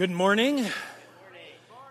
Good morning.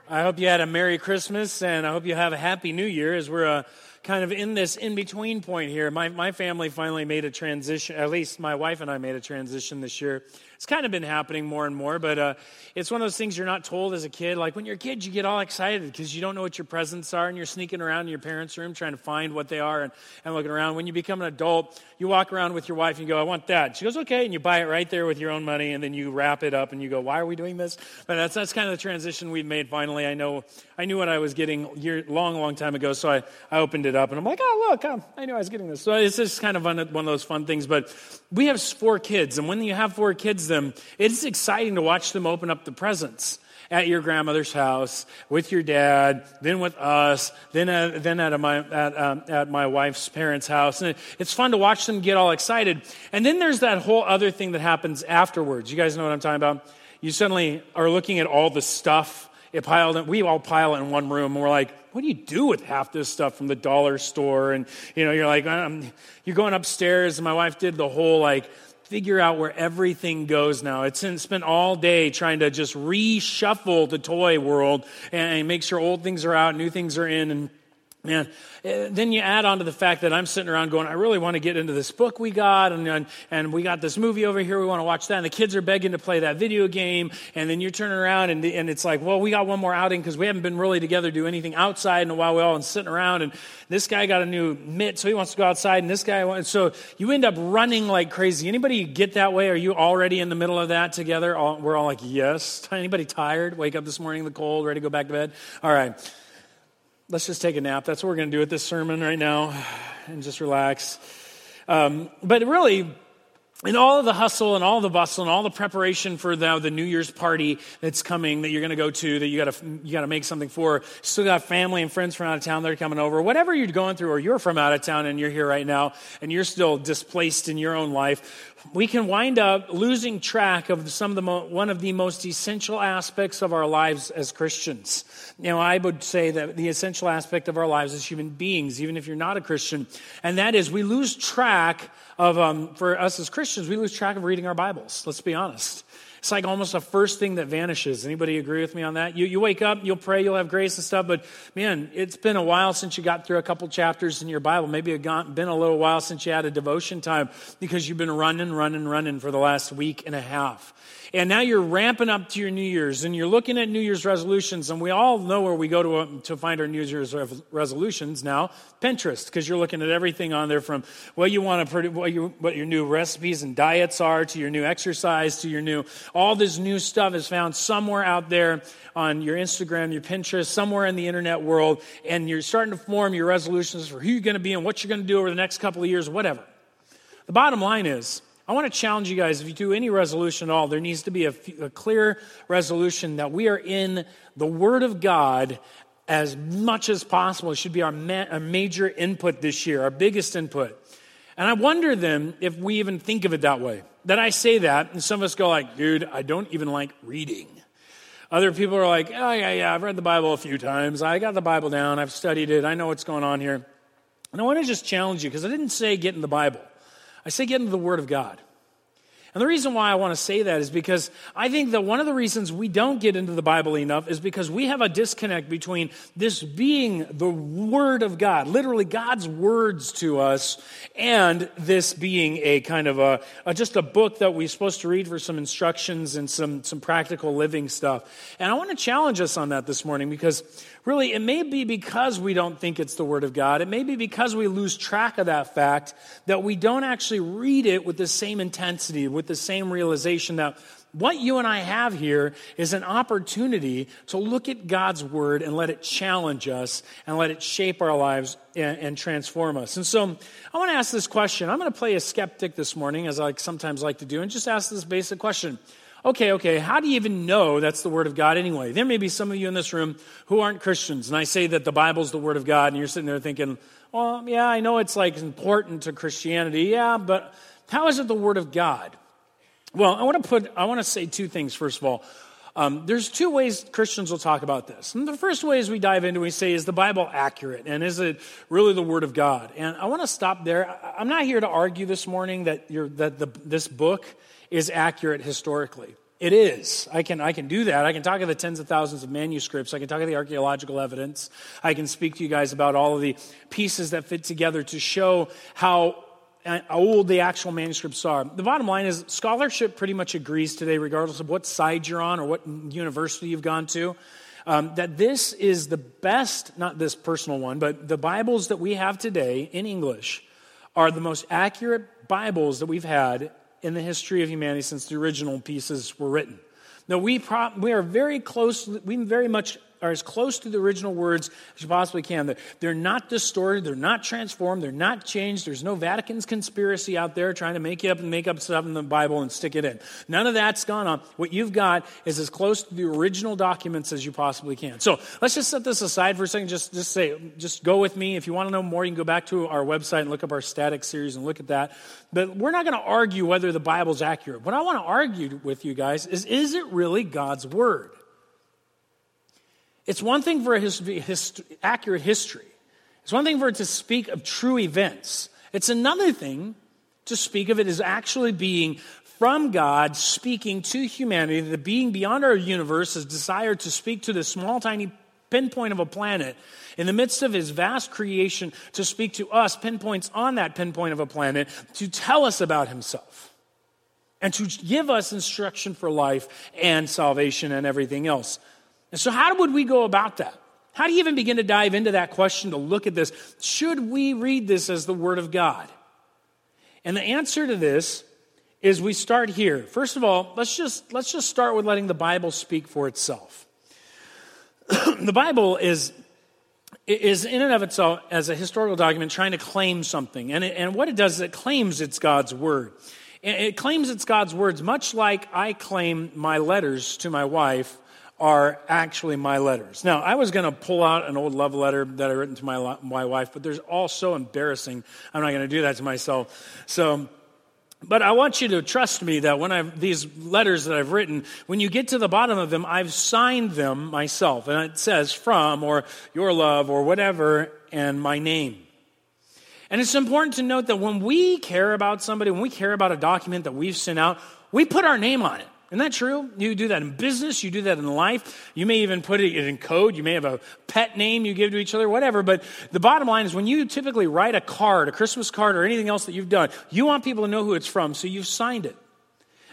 I hope you had a Merry Christmas and I hope you have a Happy New Year as we're uh, kind of in this in between point here. My, my family finally made a transition, at least my wife and I made a transition this year it's kind of been happening more and more, but uh, it's one of those things you're not told as a kid. Like when you're a kid, you get all excited because you don't know what your presents are and you're sneaking around in your parents' room trying to find what they are and, and looking around. When you become an adult, you walk around with your wife and you go, I want that. She goes, okay. And you buy it right there with your own money and then you wrap it up and you go, why are we doing this? But that's, that's kind of the transition we've made finally. I know, I knew what I was getting year, long, long time ago, so I, I opened it up and I'm like, oh, look, um, I knew I was getting this. So it's just kind of one of those fun things. But we have four kids and when you have four kids, then it's exciting to watch them open up the presents at your grandmother's house with your dad, then with us, then at, then at my at, um, at my wife's parents' house, and it's fun to watch them get all excited. And then there's that whole other thing that happens afterwards. You guys know what I'm talking about? You suddenly are looking at all the stuff it piled in, we all pile it in one room and we're like what do you do with half this stuff from the dollar store and you know you're like um, you're going upstairs and my wife did the whole like figure out where everything goes now. It's spent all day trying to just reshuffle the toy world and make sure old things are out, new things are in, and Man, eh, then you add on to the fact that I'm sitting around going, I really want to get into this book we got, and, and, and, we got this movie over here, we want to watch that, and the kids are begging to play that video game, and then you're turning around, and, and it's like, well, we got one more outing because we haven't been really together do anything outside in a while, we all been sitting around, and this guy got a new mitt, so he wants to go outside, and this guy wants, so you end up running like crazy. Anybody get that way? Are you already in the middle of that together? All, we're all like, yes. Anybody tired? Wake up this morning in the cold, ready to go back to bed? All right let's just take a nap. That's what we're going to do with this sermon right now and just relax. Um, but really, in all of the hustle and all the bustle and all the preparation for the, the New Year's party that's coming that you're going to go to, that you got to you got to make something for, still got family and friends from out of town that are coming over. Whatever you're going through, or you're from out of town and you're here right now, and you're still displaced in your own life, we can wind up losing track of some of the mo- one of the most essential aspects of our lives as Christians. You know, I would say that the essential aspect of our lives as human beings, even if you're not a Christian, and that is we lose track of, um, for us as Christians, we lose track of reading our Bibles. Let's be honest. It's like almost the first thing that vanishes. Anybody agree with me on that? You, you wake up, you'll pray, you'll have grace and stuff, but man, it's been a while since you got through a couple chapters in your Bible. Maybe it's been a little while since you had a devotion time because you've been running, running, running for the last week and a half. And now you're ramping up to your New Year's and you're looking at New Year's resolutions. And we all know where we go to, to find our New Year's resolutions now Pinterest, because you're looking at everything on there from what you want to, what, you, what your new recipes and diets are to your new exercise to your new, all this new stuff is found somewhere out there on your Instagram, your Pinterest, somewhere in the internet world. And you're starting to form your resolutions for who you're going to be and what you're going to do over the next couple of years, whatever. The bottom line is, I want to challenge you guys if you do any resolution at all, there needs to be a, a clear resolution that we are in the Word of God as much as possible. It should be our, ma- our major input this year, our biggest input. And I wonder then if we even think of it that way. That I say that, and some of us go like, dude, I don't even like reading. Other people are like, oh, yeah, yeah, I've read the Bible a few times. I got the Bible down. I've studied it. I know what's going on here. And I want to just challenge you because I didn't say get in the Bible. I say get into the Word of God. And the reason why I want to say that is because I think that one of the reasons we don't get into the Bible enough is because we have a disconnect between this being the Word of God, literally God's words to us, and this being a kind of a, a just a book that we're supposed to read for some instructions and some, some practical living stuff. And I want to challenge us on that this morning because Really, it may be because we don't think it's the Word of God. It may be because we lose track of that fact that we don't actually read it with the same intensity, with the same realization that what you and I have here is an opportunity to look at God's Word and let it challenge us and let it shape our lives and, and transform us. And so I want to ask this question. I'm going to play a skeptic this morning, as I sometimes like to do, and just ask this basic question okay, okay, how do you even know that's the Word of God anyway? There may be some of you in this room who aren't Christians, and I say that the Bible's the Word of God, and you're sitting there thinking, well, yeah, I know it's like important to Christianity, yeah, but how is it the Word of God? Well, I want to put, I want to say two things, first of all. Um, there's two ways Christians will talk about this. And the first way is we dive into, we say, is the Bible accurate? And is it really the Word of God? And I want to stop there. I'm not here to argue this morning that, that the, this book is accurate historically. It is. I can, I can do that. I can talk of the tens of thousands of manuscripts. I can talk of the archaeological evidence. I can speak to you guys about all of the pieces that fit together to show how old the actual manuscripts are. The bottom line is scholarship pretty much agrees today, regardless of what side you're on or what university you've gone to, um, that this is the best, not this personal one, but the Bibles that we have today in English are the most accurate Bibles that we've had in the history of humanity since the original pieces were written. Now, we, pro- we are very close, we very much are as close to the original words as you possibly can. They're not distorted, they're not transformed, they're not changed. There's no Vatican's conspiracy out there trying to make up and make up stuff in the Bible and stick it in. None of that's gone on. What you've got is as close to the original documents as you possibly can. So let's just set this aside for a second. Just, just say, just go with me. If you want to know more, you can go back to our website and look up our static series and look at that. But we're not going to argue whether the Bible's accurate. What I want to argue with you guys is, is it really God's Word? It's one thing for a accurate history, it's one thing for it to speak of true events. It's another thing to speak of it as actually being from God speaking to humanity, the being beyond our universe has desired to speak to the small, tiny pinpoint of a planet in the midst of his vast creation to speak to us, pinpoints on that pinpoint of a planet, to tell us about himself and to give us instruction for life and salvation and everything else. And so, how would we go about that? How do you even begin to dive into that question to look at this? Should we read this as the Word of God? And the answer to this is we start here. First of all, let's just, let's just start with letting the Bible speak for itself. the Bible is, is in and of itself, as a historical document, trying to claim something. And, it, and what it does is it claims it's God's Word. It claims it's God's words, much like I claim my letters to my wife are actually my letters. Now, I was going to pull out an old love letter that I written to my, my wife, but there's all so embarrassing. I'm not going to do that to myself. So, but I want you to trust me that when I've these letters that I've written, when you get to the bottom of them, I've signed them myself. And it says from or your love or whatever and my name. And it's important to note that when we care about somebody, when we care about a document that we've sent out, we put our name on it. Isn't that true? You do that in business, you do that in life. You may even put it in code. You may have a pet name you give to each other, whatever. But the bottom line is when you typically write a card, a Christmas card, or anything else that you've done, you want people to know who it's from, so you've signed it.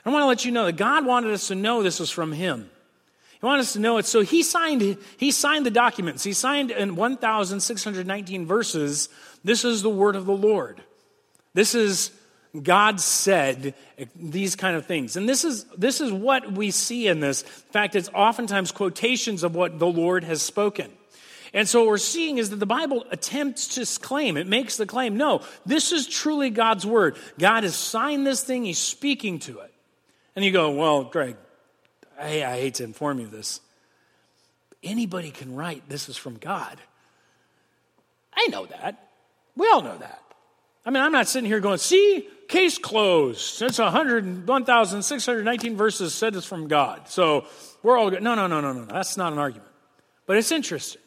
I want to let you know that God wanted us to know this was from Him. He wanted us to know it. So He signed, he signed the documents. He signed in 1,619 verses, this is the word of the Lord. This is God said these kind of things. And this is, this is what we see in this. In fact, it's oftentimes quotations of what the Lord has spoken. And so what we're seeing is that the Bible attempts to claim, it makes the claim, no, this is truly God's word. God has signed this thing, He's speaking to it. And you go, well, Greg, I, I hate to inform you this. Anybody can write, this is from God. I know that. We all know that. I mean, I'm not sitting here going, see, case closed. Since 1,619 verses said it's from God. So we're all good. No, no, no, no, no. That's not an argument. But it's interesting.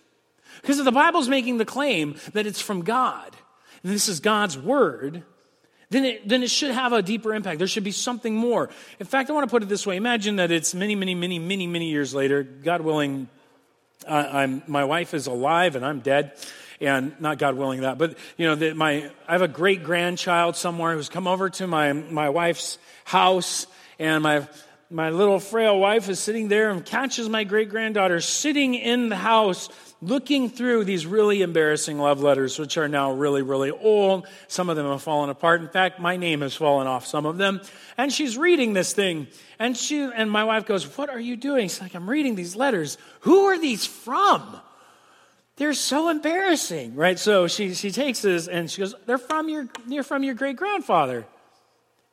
Because if the Bible's making the claim that it's from God, and this is God's word, then it, then it should have a deeper impact. There should be something more. In fact, I want to put it this way Imagine that it's many, many, many, many, many years later. God willing, uh, my wife is alive and I'm dead and not God willing that, but you know, that my I have a great grandchild somewhere who's come over to my my wife's house, and my my little frail wife is sitting there and catches my great granddaughter sitting in the house looking through these really embarrassing love letters, which are now really, really old. Some of them have fallen apart. In fact, my name has fallen off some of them. And she's reading this thing. And she and my wife goes, What are you doing? She's like, I'm reading these letters. Who are these from? They're so embarrassing, right? So she, she takes this and she goes, they're from your, they're from your great grandfather.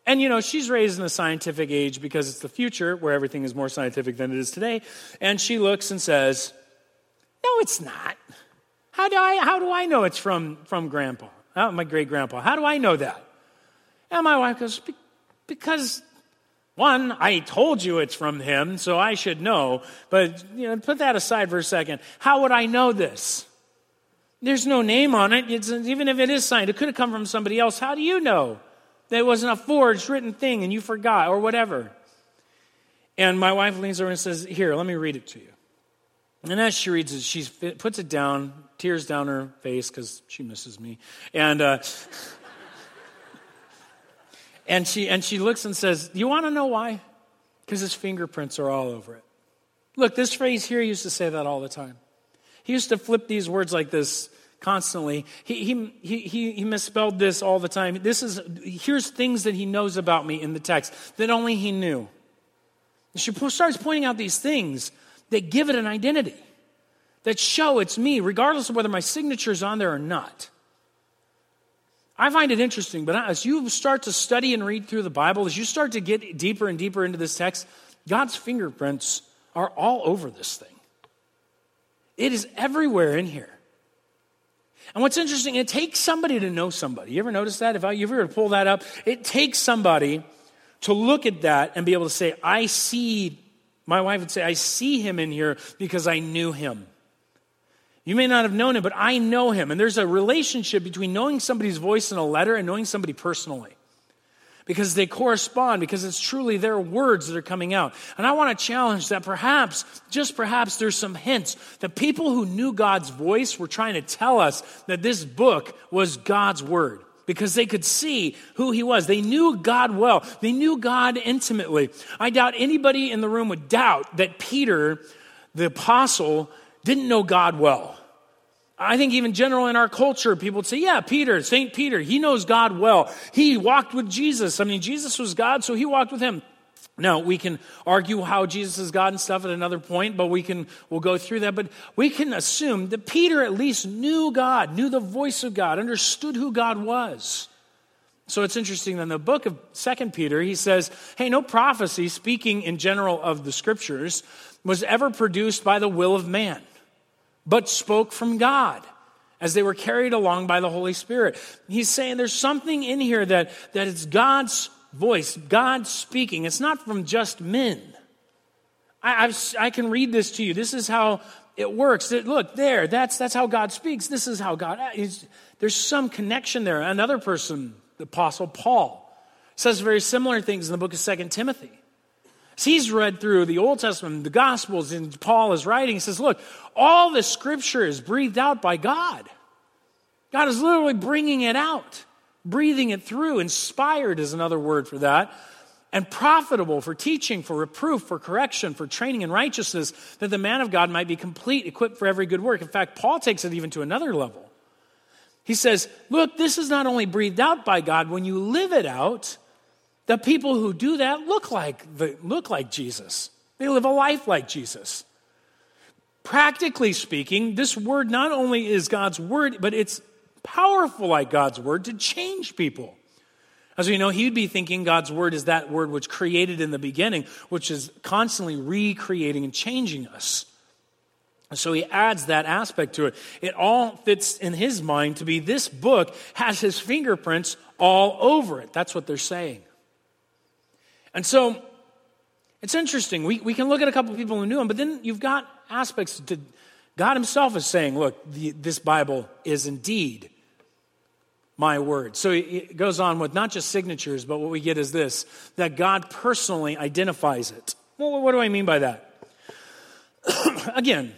And you know, she's raised in the scientific age because it's the future where everything is more scientific than it is today. And she looks and says, No, it's not. How do I, how do I know it's from, from grandpa? Oh, my great grandpa. How do I know that? And my wife goes, Because one, I told you it's from him, so I should know. But you know, put that aside for a second. How would I know this? There's no name on it. It's, even if it is signed, it could have come from somebody else. How do you know that it wasn't a forged, written thing and you forgot or whatever? And my wife leans over and says, Here, let me read it to you. And as she reads it, she puts it down, tears down her face because she misses me. And, uh, and, she, and she looks and says, You want to know why? Because his fingerprints are all over it. Look, this phrase here He used to say that all the time. He used to flip these words like this constantly. He, he, he, he misspelled this all the time. This is, here's things that he knows about me in the text that only he knew. She starts pointing out these things that give it an identity, that show it's me, regardless of whether my signature is on there or not. I find it interesting, but as you start to study and read through the Bible, as you start to get deeper and deeper into this text, God's fingerprints are all over this thing. It is everywhere in here. And what's interesting, it takes somebody to know somebody. You ever notice that? If I, you ever pull that up, it takes somebody to look at that and be able to say, I see, my wife would say, I see him in here because I knew him. You may not have known him, but I know him. And there's a relationship between knowing somebody's voice in a letter and knowing somebody personally. Because they correspond, because it's truly their words that are coming out. And I want to challenge that perhaps, just perhaps, there's some hints that people who knew God's voice were trying to tell us that this book was God's word because they could see who he was. They knew God well, they knew God intimately. I doubt anybody in the room would doubt that Peter, the apostle, didn't know God well. I think even general in our culture, people would say, yeah, Peter, St. Peter, he knows God well. He walked with Jesus. I mean, Jesus was God, so he walked with him. Now, we can argue how Jesus is God and stuff at another point, but we can, we'll go through that. But we can assume that Peter at least knew God, knew the voice of God, understood who God was. So it's interesting that in the book of Second Peter, he says, hey, no prophecy, speaking in general of the scriptures, was ever produced by the will of man, but spoke from God as they were carried along by the Holy Spirit. He's saying there's something in here that, that it's God's voice, God speaking. It's not from just men. I, I've, i can read this to you. This is how it works. Look, there, that's, that's how God speaks. This is how God. There's some connection there. Another person, the Apostle Paul, says very similar things in the book of Second Timothy. He's read through the Old Testament, the Gospels, and Paul is writing, he says, Look, all the scripture is breathed out by God. God is literally bringing it out breathing it through. Inspired is another word for that. And profitable for teaching, for reproof, for correction, for training in righteousness, that the man of God might be complete, equipped for every good work. In fact, Paul takes it even to another level. He says, Look, this is not only breathed out by God, when you live it out, the people who do that look like, the, look like Jesus. They live a life like Jesus. Practically speaking, this word not only is God's word, but it's powerful like God's word to change people. As we know, he'd be thinking God's word is that word which created in the beginning, which is constantly recreating and changing us. So he adds that aspect to it. It all fits in his mind to be this book has his fingerprints all over it. That's what they're saying. And so it's interesting. We, we can look at a couple of people who knew him, but then you've got aspects to God himself is saying, look, the, this Bible is indeed my word. So it goes on with not just signatures, but what we get is this that God personally identifies it. Well, what do I mean by that? Again,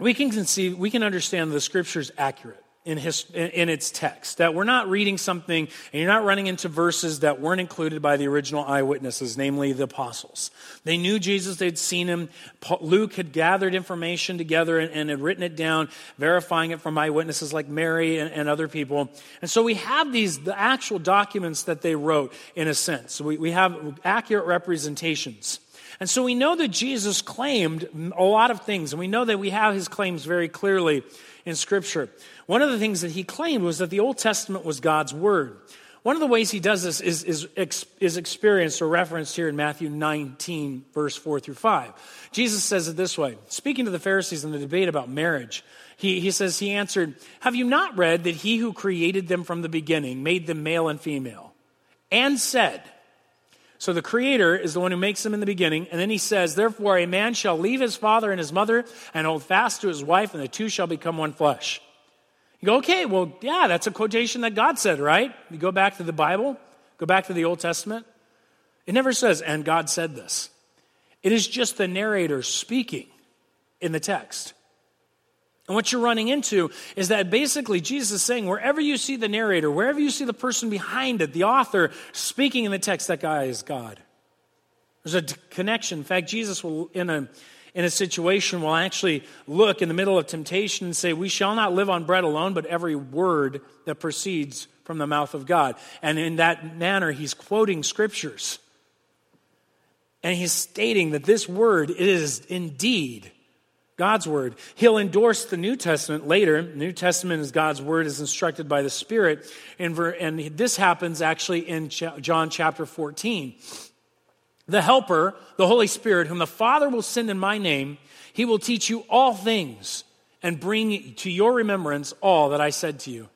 we can conceive, we can understand the scripture's accurate in, his, in its text. That we're not reading something and you're not running into verses that weren't included by the original eyewitnesses, namely the apostles. They knew Jesus, they'd seen him. Luke had gathered information together and, and had written it down, verifying it from eyewitnesses like Mary and, and, other people. And so we have these, the actual documents that they wrote in a sense. We, we have accurate representations. And so we know that Jesus claimed a lot of things, and we know that we have his claims very clearly in Scripture. One of the things that he claimed was that the Old Testament was God's Word. One of the ways he does this is, is, is experienced or referenced here in Matthew 19, verse 4 through 5. Jesus says it this way Speaking to the Pharisees in the debate about marriage, he, he says, He answered, Have you not read that he who created them from the beginning made them male and female? And said, so the Creator is the one who makes them in the beginning. And then he says, Therefore, a man shall leave his father and his mother and hold fast to his wife, and the two shall become one flesh. You go, okay, well, yeah, that's a quotation that God said, right? You go back to the Bible, go back to the Old Testament. It never says, and God said this. It is just the narrator speaking in the text. And what you're running into is that basically Jesus is saying, wherever you see the narrator, wherever you see the person behind it, the author speaking in the text, that guy is God. There's a connection. In fact, Jesus will, in a, in a situation, will actually look in the middle of temptation and say, We shall not live on bread alone, but every word that proceeds from the mouth of God. And in that manner, he's quoting scriptures. And he's stating that this word is indeed God's word. He'll endorse the New Testament later. New Testament is God's word is instructed by the Spirit. And, this happens actually in John chapter 14. The Helper, the Holy Spirit, whom the Father will send in my name, he will teach you all things and bring to your remembrance all that I said to you.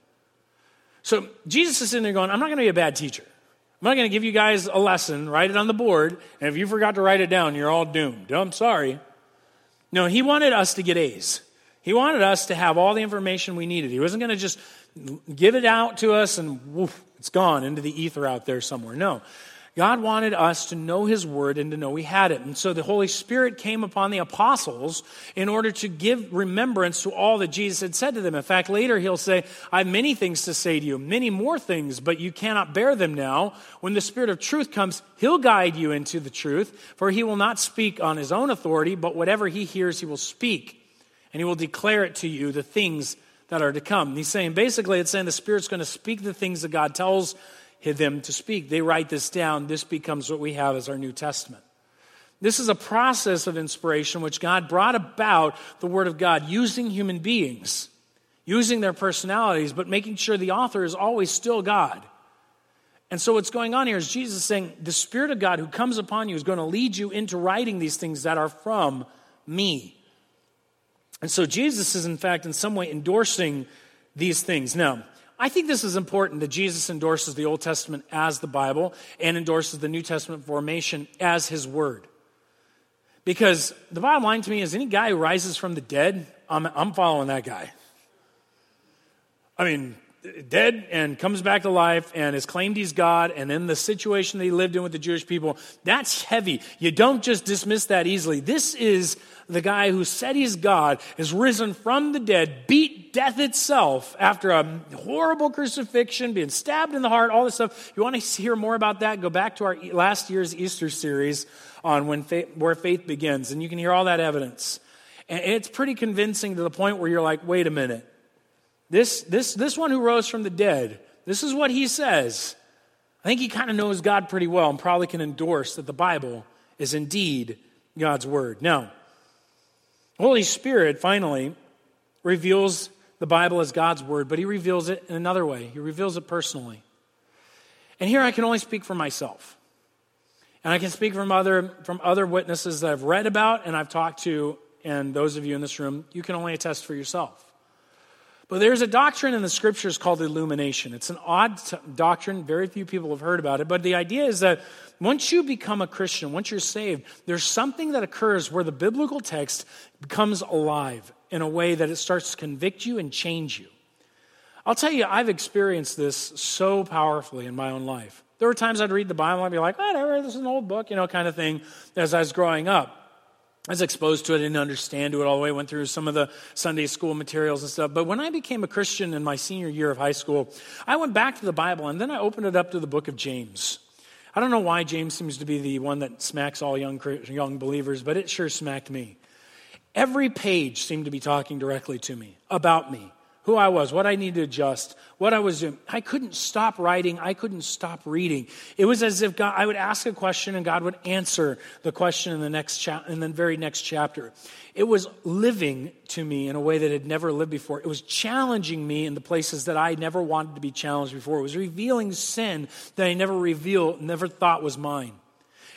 So Jesus is sitting there going, I'm not going to be a bad teacher. I'm not going to give you guys a lesson, write it on the board, and if you forgot to write it down, you're all doomed. I'm sorry. No, he wanted us to get A's. He wanted us to have all the information we needed. He wasn't going to just give it out to us and woof, it's gone into the ether out there somewhere. No. God wanted us to know His Word and to know we had it. And so the Holy Spirit came upon the apostles in order to give remembrance to all that Jesus had said to them. In fact, later He'll say, I have many things to say to you, many more things, but you cannot bear them now. When the Spirit of truth comes, He'll guide you into the truth, for He will not speak on His own authority, but whatever He hears, He will speak. And He will declare it to you, the things that are to come. He's saying, basically, it's saying the Spirit's going to speak the things that God tells them to speak. They write this down. This becomes what we have as our New Testament. This is a process of inspiration which God brought about the Word of God using human beings, using their personalities, but making sure the author is always still God. And so, what's going on here is Jesus saying, The Spirit of God who comes upon you is going to lead you into writing these things that are from me. And so, Jesus is, in fact, in some way endorsing these things. Now, I think this is important that Jesus endorses the Old Testament as the Bible and endorses the New Testament formation as his word. Because the bottom line to me is any guy who rises from the dead, I'm, I'm following that guy. I mean, dead and comes back to life and has claimed he's God, and then the situation that he lived in with the Jewish people, that's heavy. You don't just dismiss that easily. This is the guy who said he's God, is risen from the dead, beat death itself after a horrible crucifixion, being stabbed in the heart, all this stuff. You want to hear more about that? Go back to our last year's Easter series on when faith, where faith begins, and you can hear all that evidence. And it's pretty convincing to the point where you're like, wait a minute. This, this, this one who rose from the dead, this is what he says. I think he kind of knows God pretty well and probably can endorse that the Bible is indeed God's Word. Now, Holy Spirit finally reveals the Bible as God's Word, but he reveals it in another way. He reveals it personally. And here I can only speak for myself. And I can speak from other, from other witnesses that I've read about and I've talked to, and those of you in this room, you can only attest for yourself. But there's a doctrine in the scriptures called illumination. It's an odd t- doctrine. Very few people have heard about it. But the idea is that once you become a Christian, once you're saved, there's something that occurs where the biblical text becomes alive in a way that it starts to convict you and change you. I'll tell you, I've experienced this so powerfully in my own life. There were times I'd read the Bible and I'd be like, whatever, this is an old book, you know, kind of thing, as I was growing up. I was exposed to it, I didn't understand it all the way, I went through some of the Sunday school materials and stuff. But when I became a Christian in my senior year of high school, I went back to the Bible and then I opened it up to the book of James. I don't know why James seems to be the one that smacks all young, young believers, but it sure smacked me. Every page seemed to be talking directly to me, about me, who I was, what I needed to adjust, what I was doing. I couldn't stop writing. I couldn't stop reading. It was as if God, I would ask a question and God would answer the question in the next cha- in the very next chapter. It was living to me in a way that had never lived before. It was challenging me in the places that I never wanted to be challenged before. It was revealing sin that I never revealed, never thought was mine.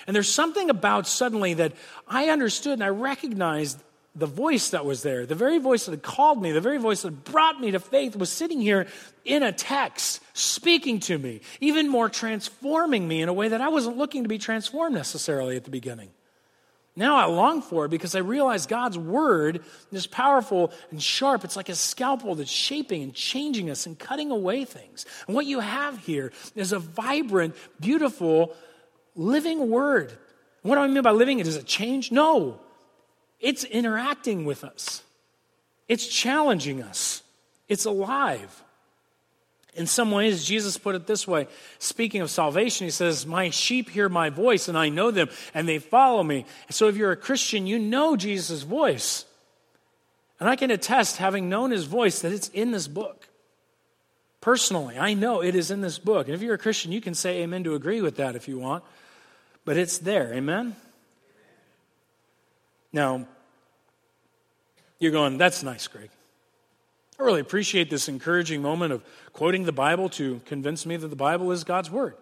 And there's something about suddenly that I understood and I recognized the voice that was there, the very voice that had called me, the very voice that brought me to faith, was sitting here in a text, speaking to me, even more transforming me in a way that I wasn't looking to be transformed necessarily at the beginning. Now I long for it because I realize God's word is powerful and sharp. It's like a scalpel that's shaping and changing us and cutting away things. And what you have here is a vibrant, beautiful, living word What do I mean by living it? Does it change? No. It's interacting with us, it's challenging us, it's alive. In some ways, Jesus put it this way speaking of salvation, he says, My sheep hear my voice, and I know them, and they follow me. So if you're a Christian, you know Jesus' voice. And I can attest, having known his voice, that it's in this book. Personally, I know it is in this book. And if you're a Christian, you can say amen to agree with that if you want. But it's there. Amen? Now, you're going, that's nice, Greg. I really appreciate this encouraging moment of quoting the Bible to convince me that the Bible is God's Word.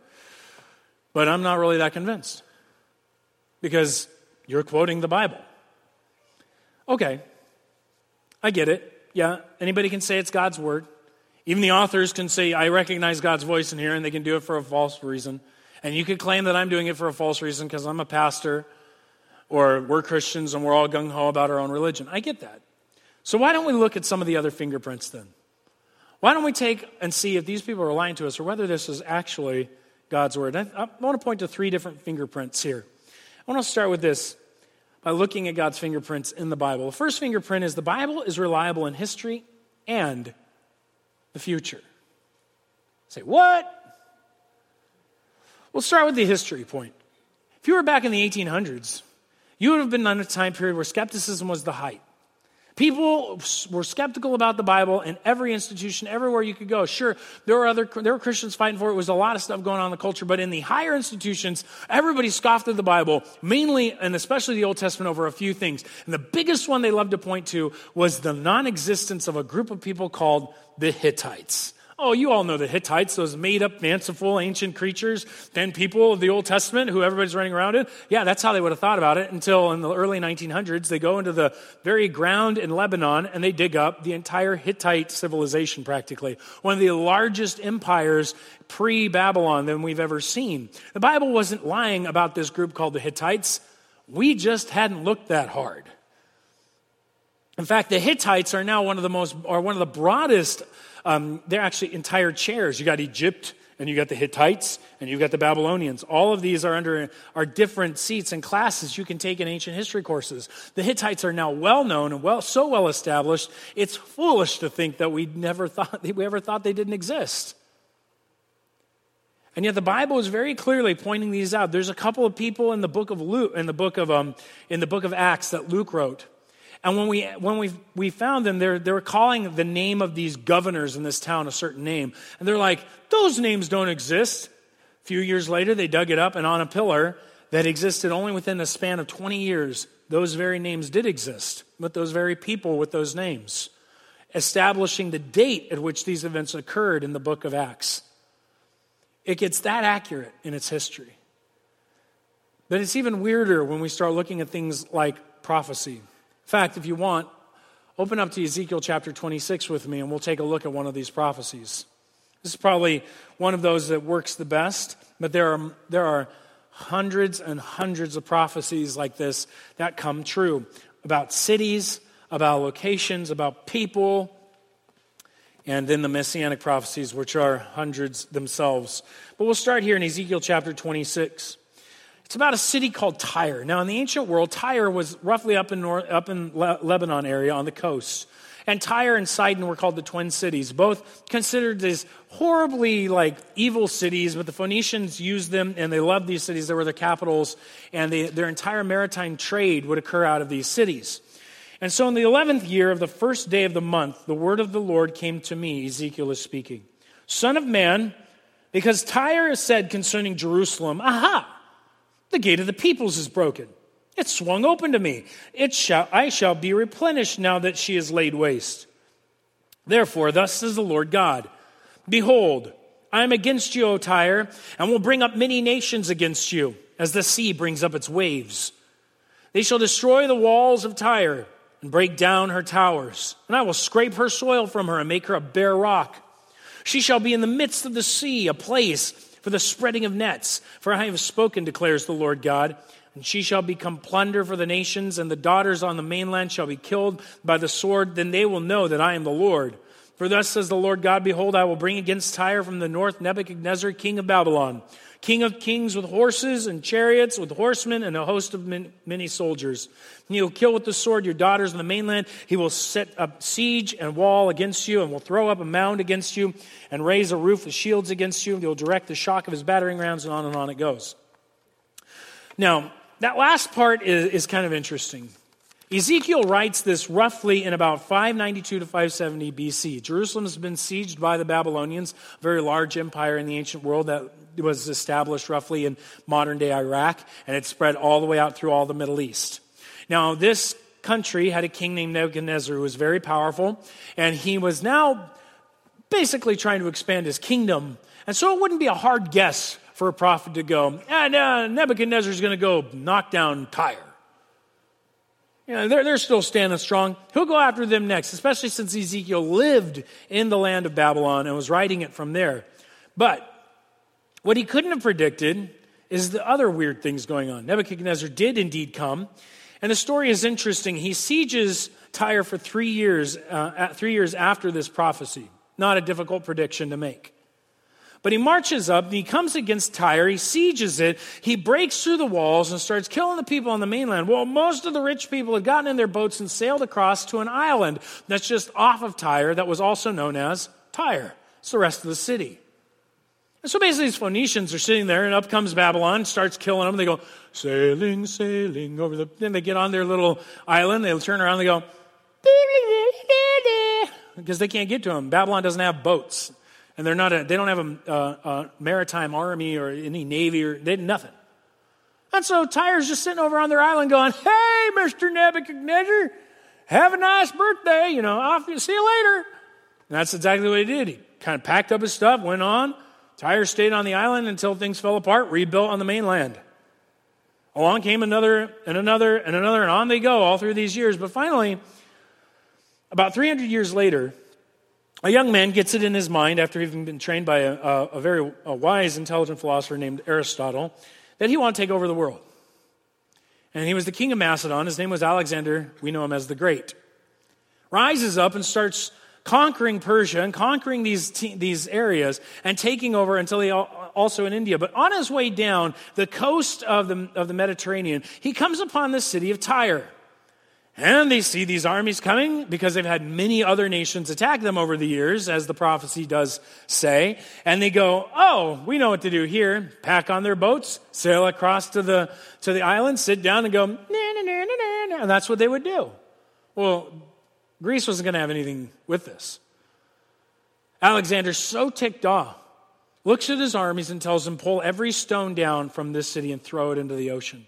But I'm not really that convinced because you're quoting the Bible. Okay, I get it. Yeah, anybody can say it's God's Word. Even the authors can say, I recognize God's voice in here, and they can do it for a false reason. And you could claim that I'm doing it for a false reason because I'm a pastor or we're Christians and we're all gung ho about our own religion. I get that. So why don't we look at some of the other fingerprints then? Why don't we take and see if these people are lying to us or whether this is actually God's word? I, I want to point to three different fingerprints here. I want to start with this by looking at God's fingerprints in the Bible. The first fingerprint is the Bible is reliable in history and the future. Say, what? We'll start with the history point. If you were back in the 1800s, you would have been in a time period where skepticism was the height. People were skeptical about the Bible in every institution, everywhere you could go. Sure, there were other there were Christians fighting for it. Was a lot of stuff going on in the culture, but in the higher institutions, everybody scoffed at the Bible, mainly and especially the Old Testament over a few things. And the biggest one they loved to point to was the non-existence of a group of people called the Hittites. Oh, you all know the Hittites, those made up, fanciful, ancient creatures, then people of the Old Testament who everybody's running around in. Yeah, that's how they would have thought about it until in the early 1900s, they go into the very ground in Lebanon and they dig up the entire Hittite civilization practically. One of the largest empires pre Babylon than we've ever seen. The Bible wasn't lying about this group called the Hittites. We just hadn't looked that hard. In fact, the Hittites are now one of the most, or one of the broadest um, they're actually entire chairs. You got Egypt, and you got the Hittites, and you got the Babylonians. All of these are under are different seats and classes you can take in ancient history courses. The Hittites are now well known and well so well established. It's foolish to think that we never thought we ever thought they didn't exist. And yet the Bible is very clearly pointing these out. There's a couple of people in the book of Luke, in the book of um, in the book of Acts that Luke wrote and when we, when we, we found them, they're, they were calling the name of these governors in this town a certain name. And they're like, those names don't exist. A few years later, they dug it up, and on a pillar that existed only within a span of 20 years, those very names did exist, but those very people with those names, establishing the date at which these events occurred in the book of Acts. It gets that accurate in its history. But it's even weirder when we start looking at things like prophecy fact, if you want, open up to Ezekiel chapter 26 with me and we'll take a look at one of these prophecies. This is probably one of those that works the best, but there are, there are hundreds and hundreds of prophecies like this that come true about cities, about locations, about people, and then the messianic prophecies, which are hundreds themselves. But we'll start here in Ezekiel chapter 26. It's about a city called Tyre. Now, in the ancient world, Tyre was roughly up in, North, up in Le- Lebanon area on the coast. And Tyre and Sidon were called the twin cities, both considered as horribly like evil cities, but the Phoenicians used them and they loved these cities. They were their capitals, and they, their entire maritime trade would occur out of these cities. And so, in the 11th year of the first day of the month, the word of the Lord came to me, Ezekiel is speaking. Son of man, because Tyre has said concerning Jerusalem, Aha! The gate of the peoples is broken. It swung open to me. It shall, I shall be replenished now that she is laid waste. Therefore, thus says the Lord God Behold, I am against you, O Tyre, and will bring up many nations against you, as the sea brings up its waves. They shall destroy the walls of Tyre and break down her towers, and I will scrape her soil from her and make her a bare rock. She shall be in the midst of the sea, a place for the spreading of nets. For I have spoken, declares the Lord God. And she shall become plunder for the nations, and the daughters on the mainland shall be killed by the sword. Then they will know that I am the Lord. For thus says the Lord God Behold, I will bring against Tyre from the north Nebuchadnezzar, king of Babylon. King of kings with horses and chariots, with horsemen and a host of many soldiers. He will kill with the sword your daughters on the mainland. He will set up siege and wall against you, and will throw up a mound against you, and raise a roof of shields against you. He will direct the shock of his battering rams, and on and on it goes. Now, that last part is, is kind of interesting. Ezekiel writes this roughly in about 592 to 570 BC. Jerusalem has been sieged by the Babylonians, a very large empire in the ancient world that was established roughly in modern day Iraq, and it spread all the way out through all the Middle East. Now, this country had a king named Nebuchadnezzar who was very powerful, and he was now basically trying to expand his kingdom. And so it wouldn't be a hard guess for a prophet to go, and uh, Nebuchadnezzar is going to go knock down Tyre. You know, they're, they're still standing strong. He'll go after them next, especially since Ezekiel lived in the land of Babylon and was writing it from there. But what he couldn't have predicted is the other weird things going on. Nebuchadnezzar did indeed come, and the story is interesting. He sieges Tyre for three years, uh, three years after this prophecy. Not a difficult prediction to make. But he marches up, he comes against Tyre, he sieges it, he breaks through the walls and starts killing the people on the mainland. Well, most of the rich people had gotten in their boats and sailed across to an island that's just off of Tyre that was also known as Tyre. It's the rest of the city. And so basically, these Phoenicians are sitting there, and up comes Babylon, starts killing them. They go, sailing, sailing over the. Then they get on their little island, they turn around, they go, because they can't get to them. Babylon doesn't have boats and they're not a, they don't have a, a, a maritime army or any navy or they nothing. And so Tyre's just sitting over on their island going, Hey, Mr. Nebuchadnezzar, have a nice birthday. You know, I'll see you later. And that's exactly what he did. He kind of packed up his stuff, went on. Tyre stayed on the island until things fell apart, rebuilt on the mainland. Along came another and another and another, and on they go all through these years. But finally, about 300 years later, a young man gets it in his mind after having been trained by a, a, a very a wise, intelligent philosopher named Aristotle that he wanted to take over the world. And he was the king of Macedon. His name was Alexander. We know him as the Great. Rises up and starts conquering Persia and conquering these, these areas and taking over until he also in India. But on his way down the coast of the, of the Mediterranean, he comes upon the city of Tyre. And they see these armies coming because they've had many other nations attack them over the years, as the prophecy does say. And they go, Oh, we know what to do here. Pack on their boats, sail across to the, to the island, sit down and go, nah, nah, nah, nah, nah. And that's what they would do. Well, Greece wasn't going to have anything with this. Alexander's so ticked off, looks at his armies and tells them, Pull every stone down from this city and throw it into the ocean.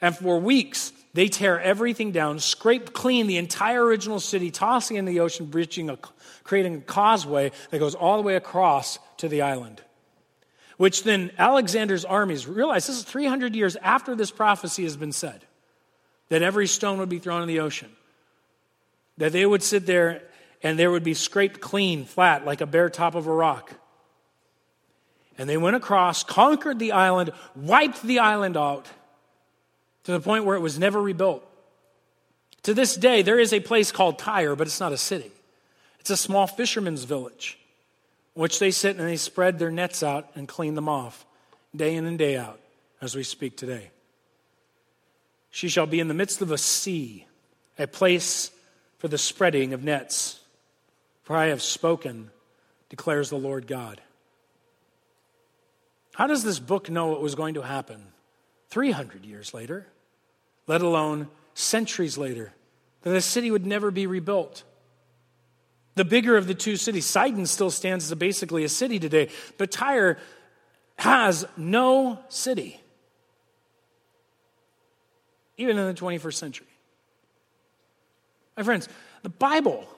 And for weeks, they tear everything down, scrape clean the entire original city, tossing in the ocean, breaching a, creating a causeway that goes all the way across to the island. Which then Alexander's armies realize this is 300 years after this prophecy has been said that every stone would be thrown in the ocean. That they would sit there and there would be scraped clean, flat, like a bare top of a rock. And they went across, conquered the island, wiped the island out, to the point where it was never rebuilt. To this day, there is a place called Tyre, but it's not a city. It's a small fisherman's village which they sit and they spread their nets out and clean them off day in and day out as we speak today. She shall be in the midst of a sea, a place for the spreading of nets. For I have spoken, declares the Lord God. How does this book know what was going to happen 300 years later? let alone centuries later, that the city would never be rebuilt. The bigger of the two cities, Sidon still stands as basically a city today, but Tyre has no city, even in the 21st century. My friends, the Bible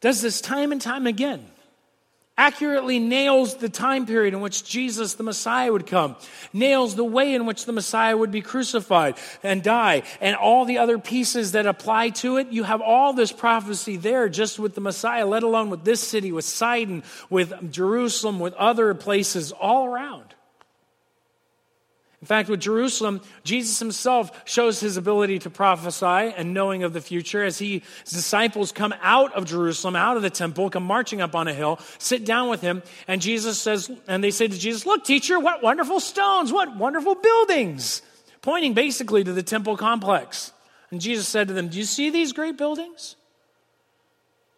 does this time and time again accurately nails the time period in which Jesus the Messiah would come, nails the way in which the Messiah would be crucified and die, and all the other pieces that apply to it. You have all this prophecy there just with the Messiah, let alone with this city, with Sidon, with Jerusalem, with other places all around. In fact, with Jerusalem, Jesus himself shows his ability to prophesy and knowing of the future as he, his disciples come out of Jerusalem, out of the temple, come marching up on a hill, sit down with him, and Jesus says, and they say to Jesus, Look, teacher, what wonderful stones, what wonderful buildings, pointing basically to the temple complex. And Jesus said to them, Do you see these great buildings?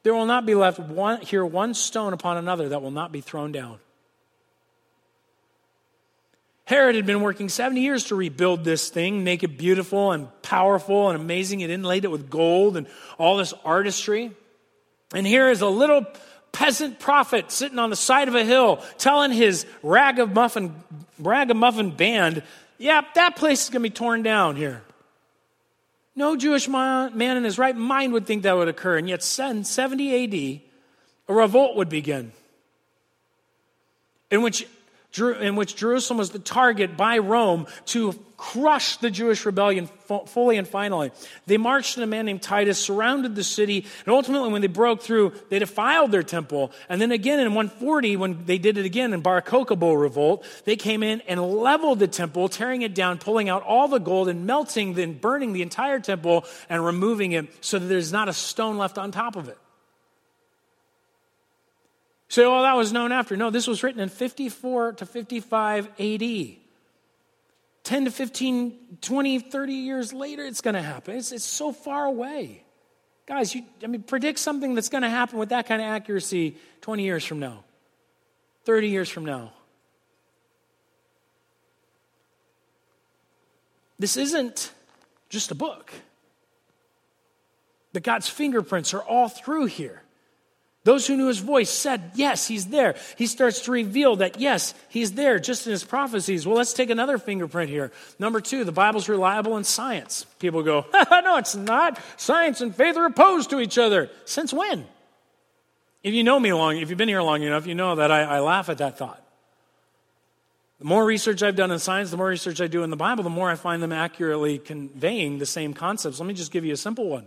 There will not be left one, here one stone upon another that will not be thrown down. Herod had been working 70 years to rebuild this thing, make it beautiful and powerful and amazing. He inlaid it with gold and all this artistry. And here is a little peasant prophet sitting on the side of a hill telling his ragamuffin, ragamuffin band, yep, yeah, that place is going to be torn down here. No Jewish man in his right mind would think that would occur. And yet, 70 AD, a revolt would begin in which in which Jerusalem was the target by Rome to crush the Jewish rebellion fully and finally. They marched in a man named Titus, surrounded the city, and ultimately, when they broke through, they defiled their temple. And then again in 140, when they did it again in Bar Kokhba revolt, they came in and leveled the temple, tearing it down, pulling out all the gold, and melting, then burning the entire temple and removing it so that there's not a stone left on top of it say, oh, that was known after. No, this was written in 54 to 55 AD. 10 to 15, 20, 30 years later, it's going to happen. It's, it's so far away. Guys, you, I mean, predict something that's going to happen with that kind of accuracy 20 years from now, 30 years from now. This isn't just a book. But God's fingerprints are all through here. Those who knew his voice said, Yes, he's there. He starts to reveal that, yes, he's there just in his prophecies. Well, let's take another fingerprint here. Number two, the Bible's reliable in science. People go, No, it's not. Science and faith are opposed to each other. Since when? If you know me long, if you've been here long enough, you know that I, I laugh at that thought. The more research I've done in science, the more research I do in the Bible, the more I find them accurately conveying the same concepts. Let me just give you a simple one.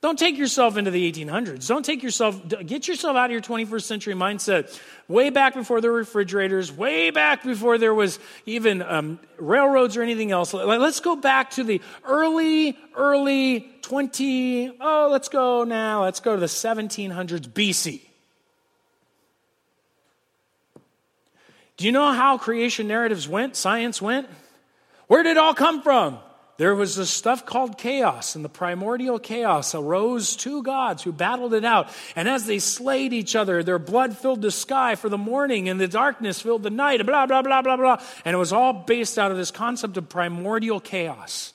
Don't take yourself into the 1800s. Don't take yourself, get yourself out of your 21st century mindset. Way back before there were refrigerators, way back before there was even um, railroads or anything else. Let's go back to the early, early 20, oh, let's go now, let's go to the 1700s BC. Do you know how creation narratives went, science went? Where did it all come from? There was this stuff called chaos, and the primordial chaos arose two gods who battled it out. And as they slayed each other, their blood filled the sky for the morning, and the darkness filled the night, blah, blah, blah, blah, blah. And it was all based out of this concept of primordial chaos.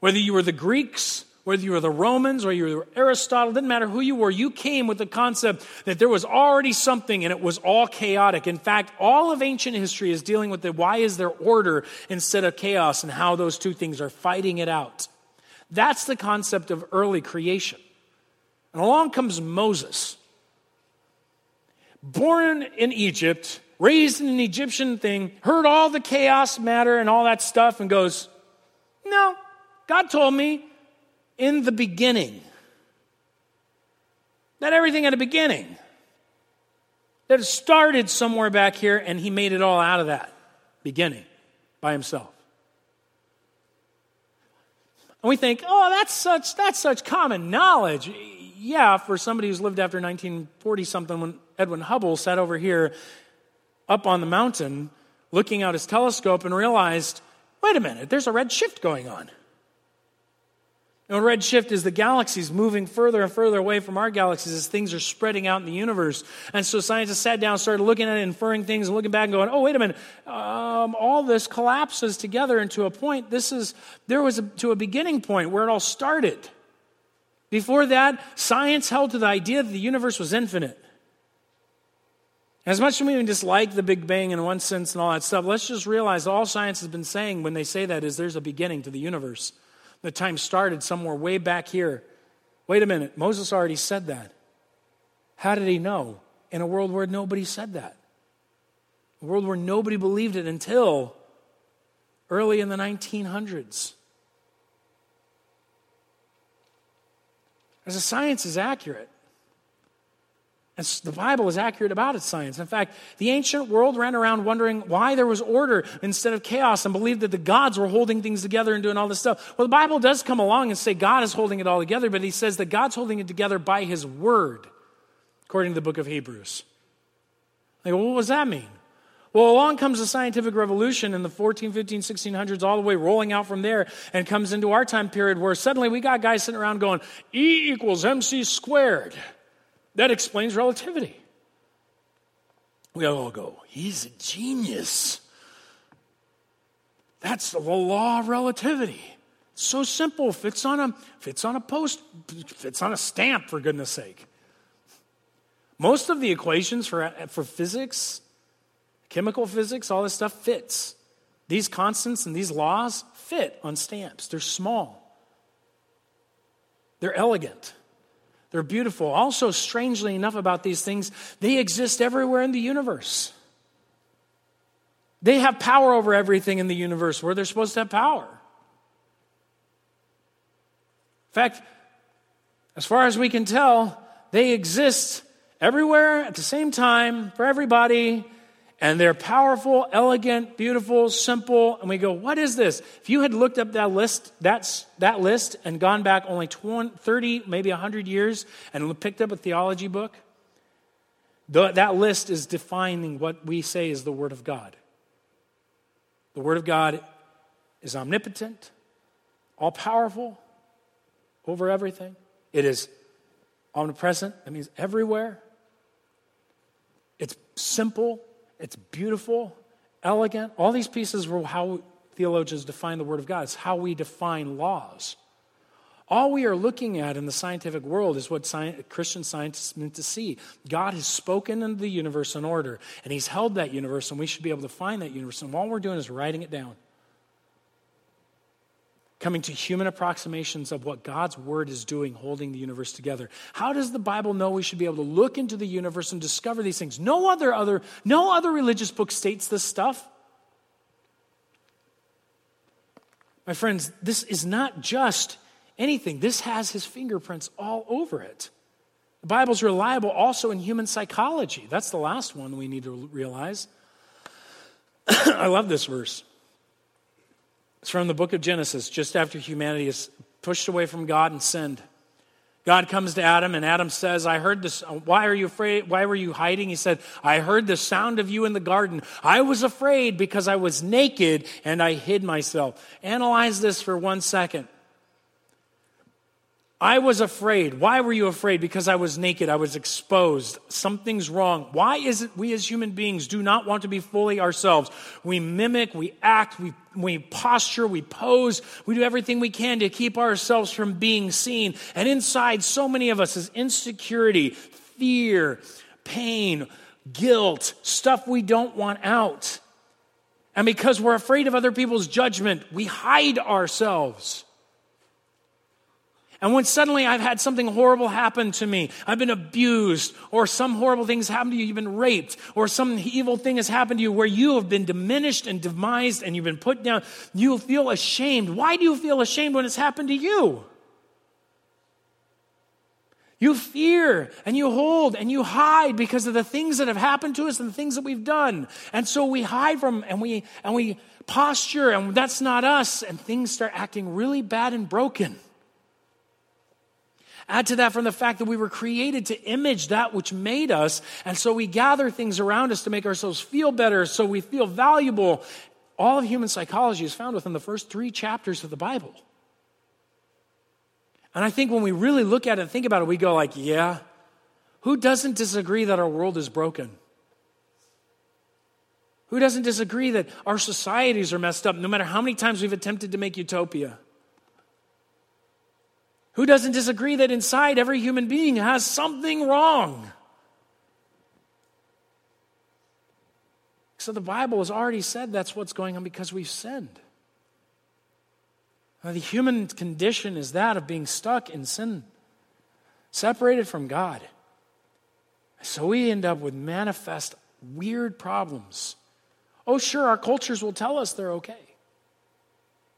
Whether you were the Greeks, whether you were the Romans or you were Aristotle, didn't matter who you were, you came with the concept that there was already something and it was all chaotic. In fact, all of ancient history is dealing with the why is there order instead of chaos and how those two things are fighting it out. That's the concept of early creation. And along comes Moses. Born in Egypt, raised in an Egyptian thing, heard all the chaos matter and all that stuff, and goes, No, God told me in the beginning. Not everything at a beginning. That started somewhere back here and he made it all out of that beginning by himself. And we think, oh, that's such, that's such common knowledge. Yeah, for somebody who's lived after 1940 something, when Edwin Hubble sat over here up on the mountain looking out his telescope and realized, wait a minute, there's a red shift going on. You know, redshift is the galaxies moving further and further away from our galaxies as things are spreading out in the universe. And so scientists sat down, started looking at it, inferring things, and looking back and going, oh, wait a minute. Um, all this collapses together into a point. This is, there was a, to a beginning point where it all started. Before that, science held to the idea that the universe was infinite. As much as we dislike the Big Bang in one sense and all that stuff, let's just realize all science has been saying when they say that is there's a beginning to the universe. The time started somewhere way back here. Wait a minute, Moses already said that. How did he know? In a world where nobody said that. A world where nobody believed it until early in the 1900s. As the science is accurate, And the Bible is accurate about its science. In fact, the ancient world ran around wondering why there was order instead of chaos and believed that the gods were holding things together and doing all this stuff. Well, the Bible does come along and say God is holding it all together, but he says that God's holding it together by his word, according to the book of Hebrews. Like, well, what does that mean? Well, along comes the scientific revolution in the 14, 15, 1600s, all the way rolling out from there, and comes into our time period where suddenly we got guys sitting around going, E equals mc squared. That explains relativity. We all go, he's a genius. That's the law of relativity. It's so simple, fits on a fits on a post, fits on a stamp for goodness sake. Most of the equations for, for physics, chemical physics, all this stuff fits. These constants and these laws fit on stamps. They're small. They're elegant. They're beautiful. Also, strangely enough, about these things, they exist everywhere in the universe. They have power over everything in the universe where they're supposed to have power. In fact, as far as we can tell, they exist everywhere at the same time for everybody and they're powerful, elegant, beautiful, simple. And we go, what is this? If you had looked up that list, that's, that list and gone back only 20, 30, maybe 100 years and picked up a theology book, that list is defining what we say is the Word of God. The Word of God is omnipotent, all powerful, over everything. It is omnipresent, that means everywhere. It's simple, it's beautiful, elegant. All these pieces were how theologians define the Word of God. It's how we define laws. All we are looking at in the scientific world is what science, Christian scientists meant to see. God has spoken into the universe in order, and He's held that universe, and we should be able to find that universe. And all we're doing is writing it down coming to human approximations of what God's word is doing, holding the universe together. How does the Bible know we should be able to look into the universe and discover these things? No other, other, no other religious book states this stuff. My friends, this is not just anything, this has his fingerprints all over it. The Bible's reliable also in human psychology. That's the last one we need to realize. I love this verse. It's from the book of Genesis, just after humanity is pushed away from God and sinned. God comes to Adam, and Adam says, I heard this. Why are you afraid? Why were you hiding? He said, I heard the sound of you in the garden. I was afraid because I was naked and I hid myself. Analyze this for one second. I was afraid. Why were you afraid? Because I was naked. I was exposed. Something's wrong. Why is it we as human beings do not want to be fully ourselves? We mimic, we act, we, we posture, we pose, we do everything we can to keep ourselves from being seen. And inside, so many of us is insecurity, fear, pain, guilt, stuff we don't want out. And because we're afraid of other people's judgment, we hide ourselves. And when suddenly I've had something horrible happen to me, I've been abused, or some horrible things happen to you, you've been raped, or some evil thing has happened to you where you have been diminished and demised and you've been put down, you feel ashamed. Why do you feel ashamed when it's happened to you? You fear and you hold and you hide because of the things that have happened to us and the things that we've done. And so we hide from and we and we posture and that's not us and things start acting really bad and broken. Add to that from the fact that we were created to image that which made us. And so we gather things around us to make ourselves feel better, so we feel valuable. All of human psychology is found within the first three chapters of the Bible. And I think when we really look at it and think about it, we go like, yeah, who doesn't disagree that our world is broken? Who doesn't disagree that our societies are messed up no matter how many times we've attempted to make utopia? Who doesn't disagree that inside every human being has something wrong? So the Bible has already said that's what's going on because we've sinned. Now, the human condition is that of being stuck in sin, separated from God. So we end up with manifest weird problems. Oh, sure, our cultures will tell us they're okay.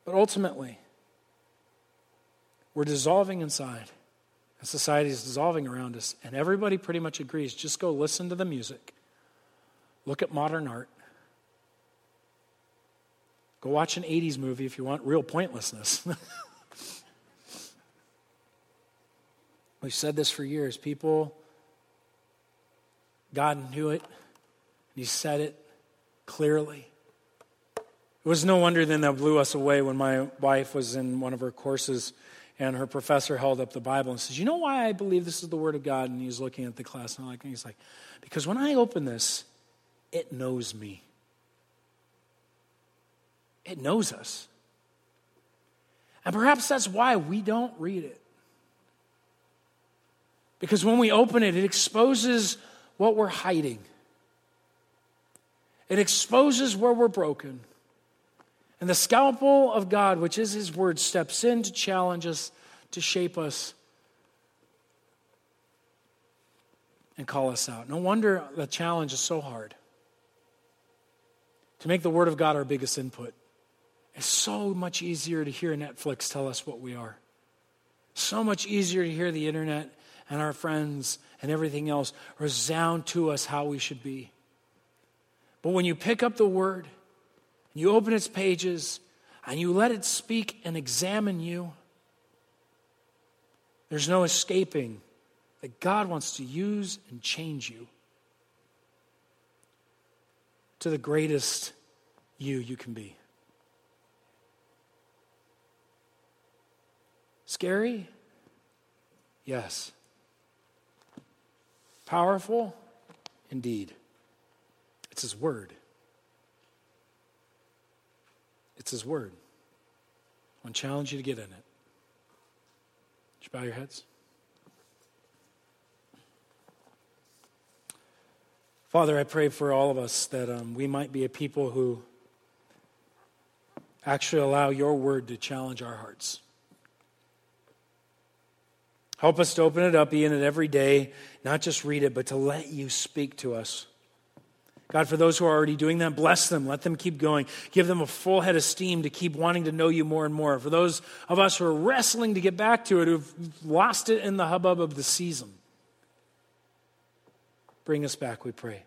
But ultimately, we're dissolving inside And society is dissolving around us. And everybody pretty much agrees just go listen to the music, look at modern art, go watch an 80s movie if you want real pointlessness. We've said this for years. People, God knew it, and He said it clearly. It was no wonder then that blew us away when my wife was in one of her courses and her professor held up the Bible and says, You know why I believe this is the Word of God? And he's looking at the class and, like, he's like, Because when I open this, it knows me. It knows us. And perhaps that's why we don't read it. Because when we open it, it exposes what we're hiding, it exposes where we're broken. And the scalpel of God, which is His Word, steps in to challenge us, to shape us, and call us out. No wonder the challenge is so hard. To make the Word of God our biggest input. It's so much easier to hear Netflix tell us what we are. So much easier to hear the internet and our friends and everything else resound to us how we should be. But when you pick up the Word, you open its pages and you let it speak and examine you, there's no escaping that God wants to use and change you to the greatest you you can be. Scary? Yes. Powerful? Indeed. It's His Word. It's His Word. I want to challenge you to get in it. Would you bow your heads? Father, I pray for all of us that um, we might be a people who actually allow your word to challenge our hearts. Help us to open it up, be in it every day, not just read it, but to let you speak to us. God, for those who are already doing that, bless them. Let them keep going. Give them a full head of steam to keep wanting to know you more and more. For those of us who are wrestling to get back to it, who've lost it in the hubbub of the season, bring us back, we pray,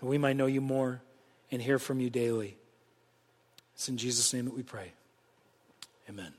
that we might know you more and hear from you daily. It's in Jesus' name that we pray. Amen.